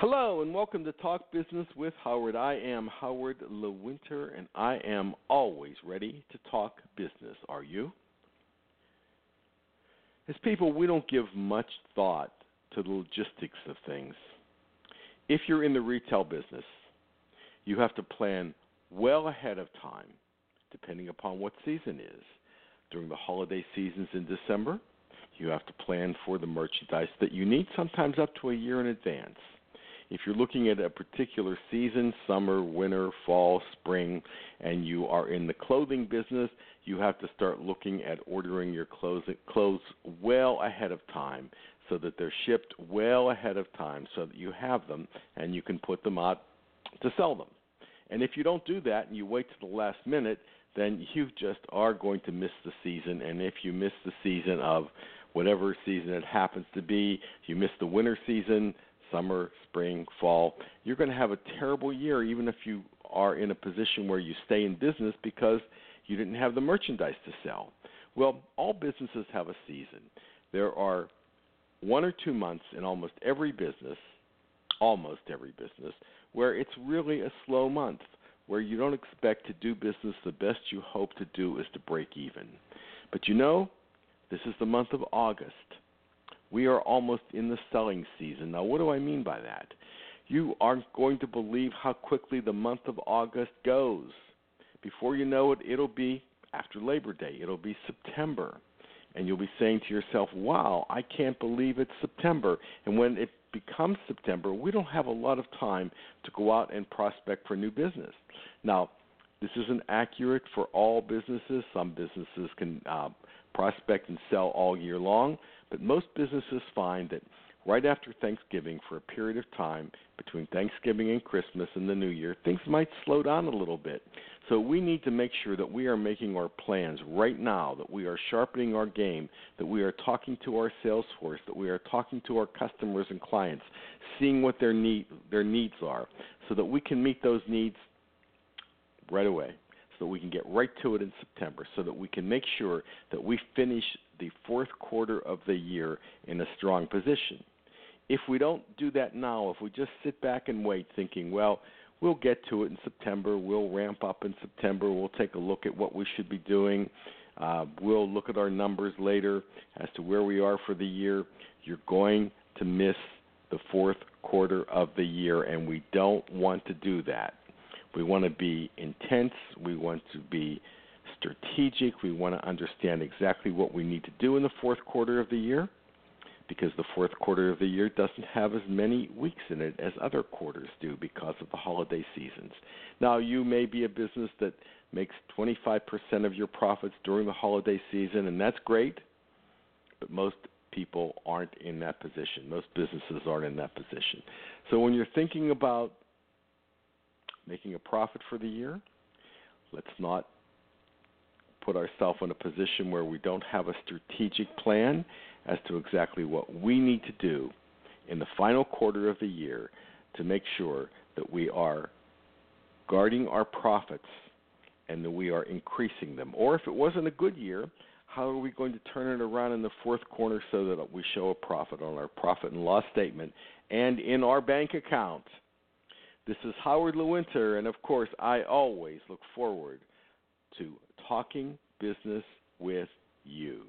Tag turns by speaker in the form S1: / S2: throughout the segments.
S1: Hello and welcome to Talk Business with Howard. I am Howard Lewinter and I am always ready to talk business. Are you? As people, we don't give much thought to the logistics of things. If you're in the retail business, you have to plan well ahead of time, depending upon what season is. During the holiday seasons in December, you have to plan for the merchandise that you need, sometimes up to a year in advance. If you're looking at a particular season, summer, winter, fall, spring, and you are in the clothing business, you have to start looking at ordering your clothes, clothes well ahead of time so that they're shipped well ahead of time so that you have them and you can put them out to sell them. And if you don't do that and you wait to the last minute, then you just are going to miss the season. And if you miss the season of whatever season it happens to be, you miss the winter season, summer, spring, fall, you're going to have a terrible year, even if you are in a position where you stay in business because you didn't have the merchandise to sell. Well, all businesses have a season. There are one or two months in almost every business, almost every business, where it's really a slow month, where you don't expect to do business. The best you hope to do is to break even. But you know, this is the month of August we are almost in the selling season. Now, what do I mean by that? You aren't going to believe how quickly the month of August goes. Before you know it, it'll be after Labor Day, it'll be September. And you'll be saying to yourself, wow, I can't believe it's September. And when it becomes September, we don't have a lot of time to go out and prospect for new business. Now, this isn't accurate for all businesses. Some businesses can uh, prospect and sell all year long, but most businesses find that right after Thanksgiving, for a period of time between Thanksgiving and Christmas and the New Year, things might slow down a little bit. So we need to make sure that we are making our plans right now, that we are sharpening our game, that we are talking to our sales force, that we are talking to our customers and clients, seeing what their need their needs are, so that we can meet those needs right away so that we can get right to it in September, so that we can make sure that we finish the fourth quarter of the year in a strong position. If we don't do that now, if we just sit back and wait thinking, well, we'll get to it in September, we'll ramp up in September, we'll take a look at what we should be doing, uh, we'll look at our numbers later as to where we are for the year, you're going to miss the fourth quarter of the year, and we don't want to do that. We want to be intense. We want to be strategic. We want to understand exactly what we need to do in the fourth quarter of the year because the fourth quarter of the year doesn't have as many weeks in it as other quarters do because of the holiday seasons. Now, you may be a business that makes 25% of your profits during the holiday season, and that's great, but most people aren't in that position. Most businesses aren't in that position. So when you're thinking about making a profit for the year. Let's not put ourselves in a position where we don't have a strategic plan as to exactly what we need to do in the final quarter of the year to make sure that we are guarding our profits and that we are increasing them. Or if it wasn't a good year, how are we going to turn it around in the fourth quarter so that we show a profit on our profit and loss statement and in our bank account? This is Howard Lewinter, and of course, I always look forward to talking business with you.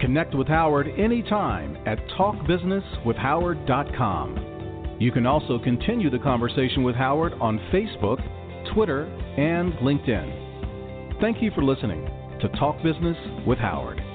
S2: Connect with Howard anytime at talkbusinesswithhoward.com. You can also continue the conversation with Howard on Facebook, Twitter, and LinkedIn. Thank you for listening to Talk Business with Howard.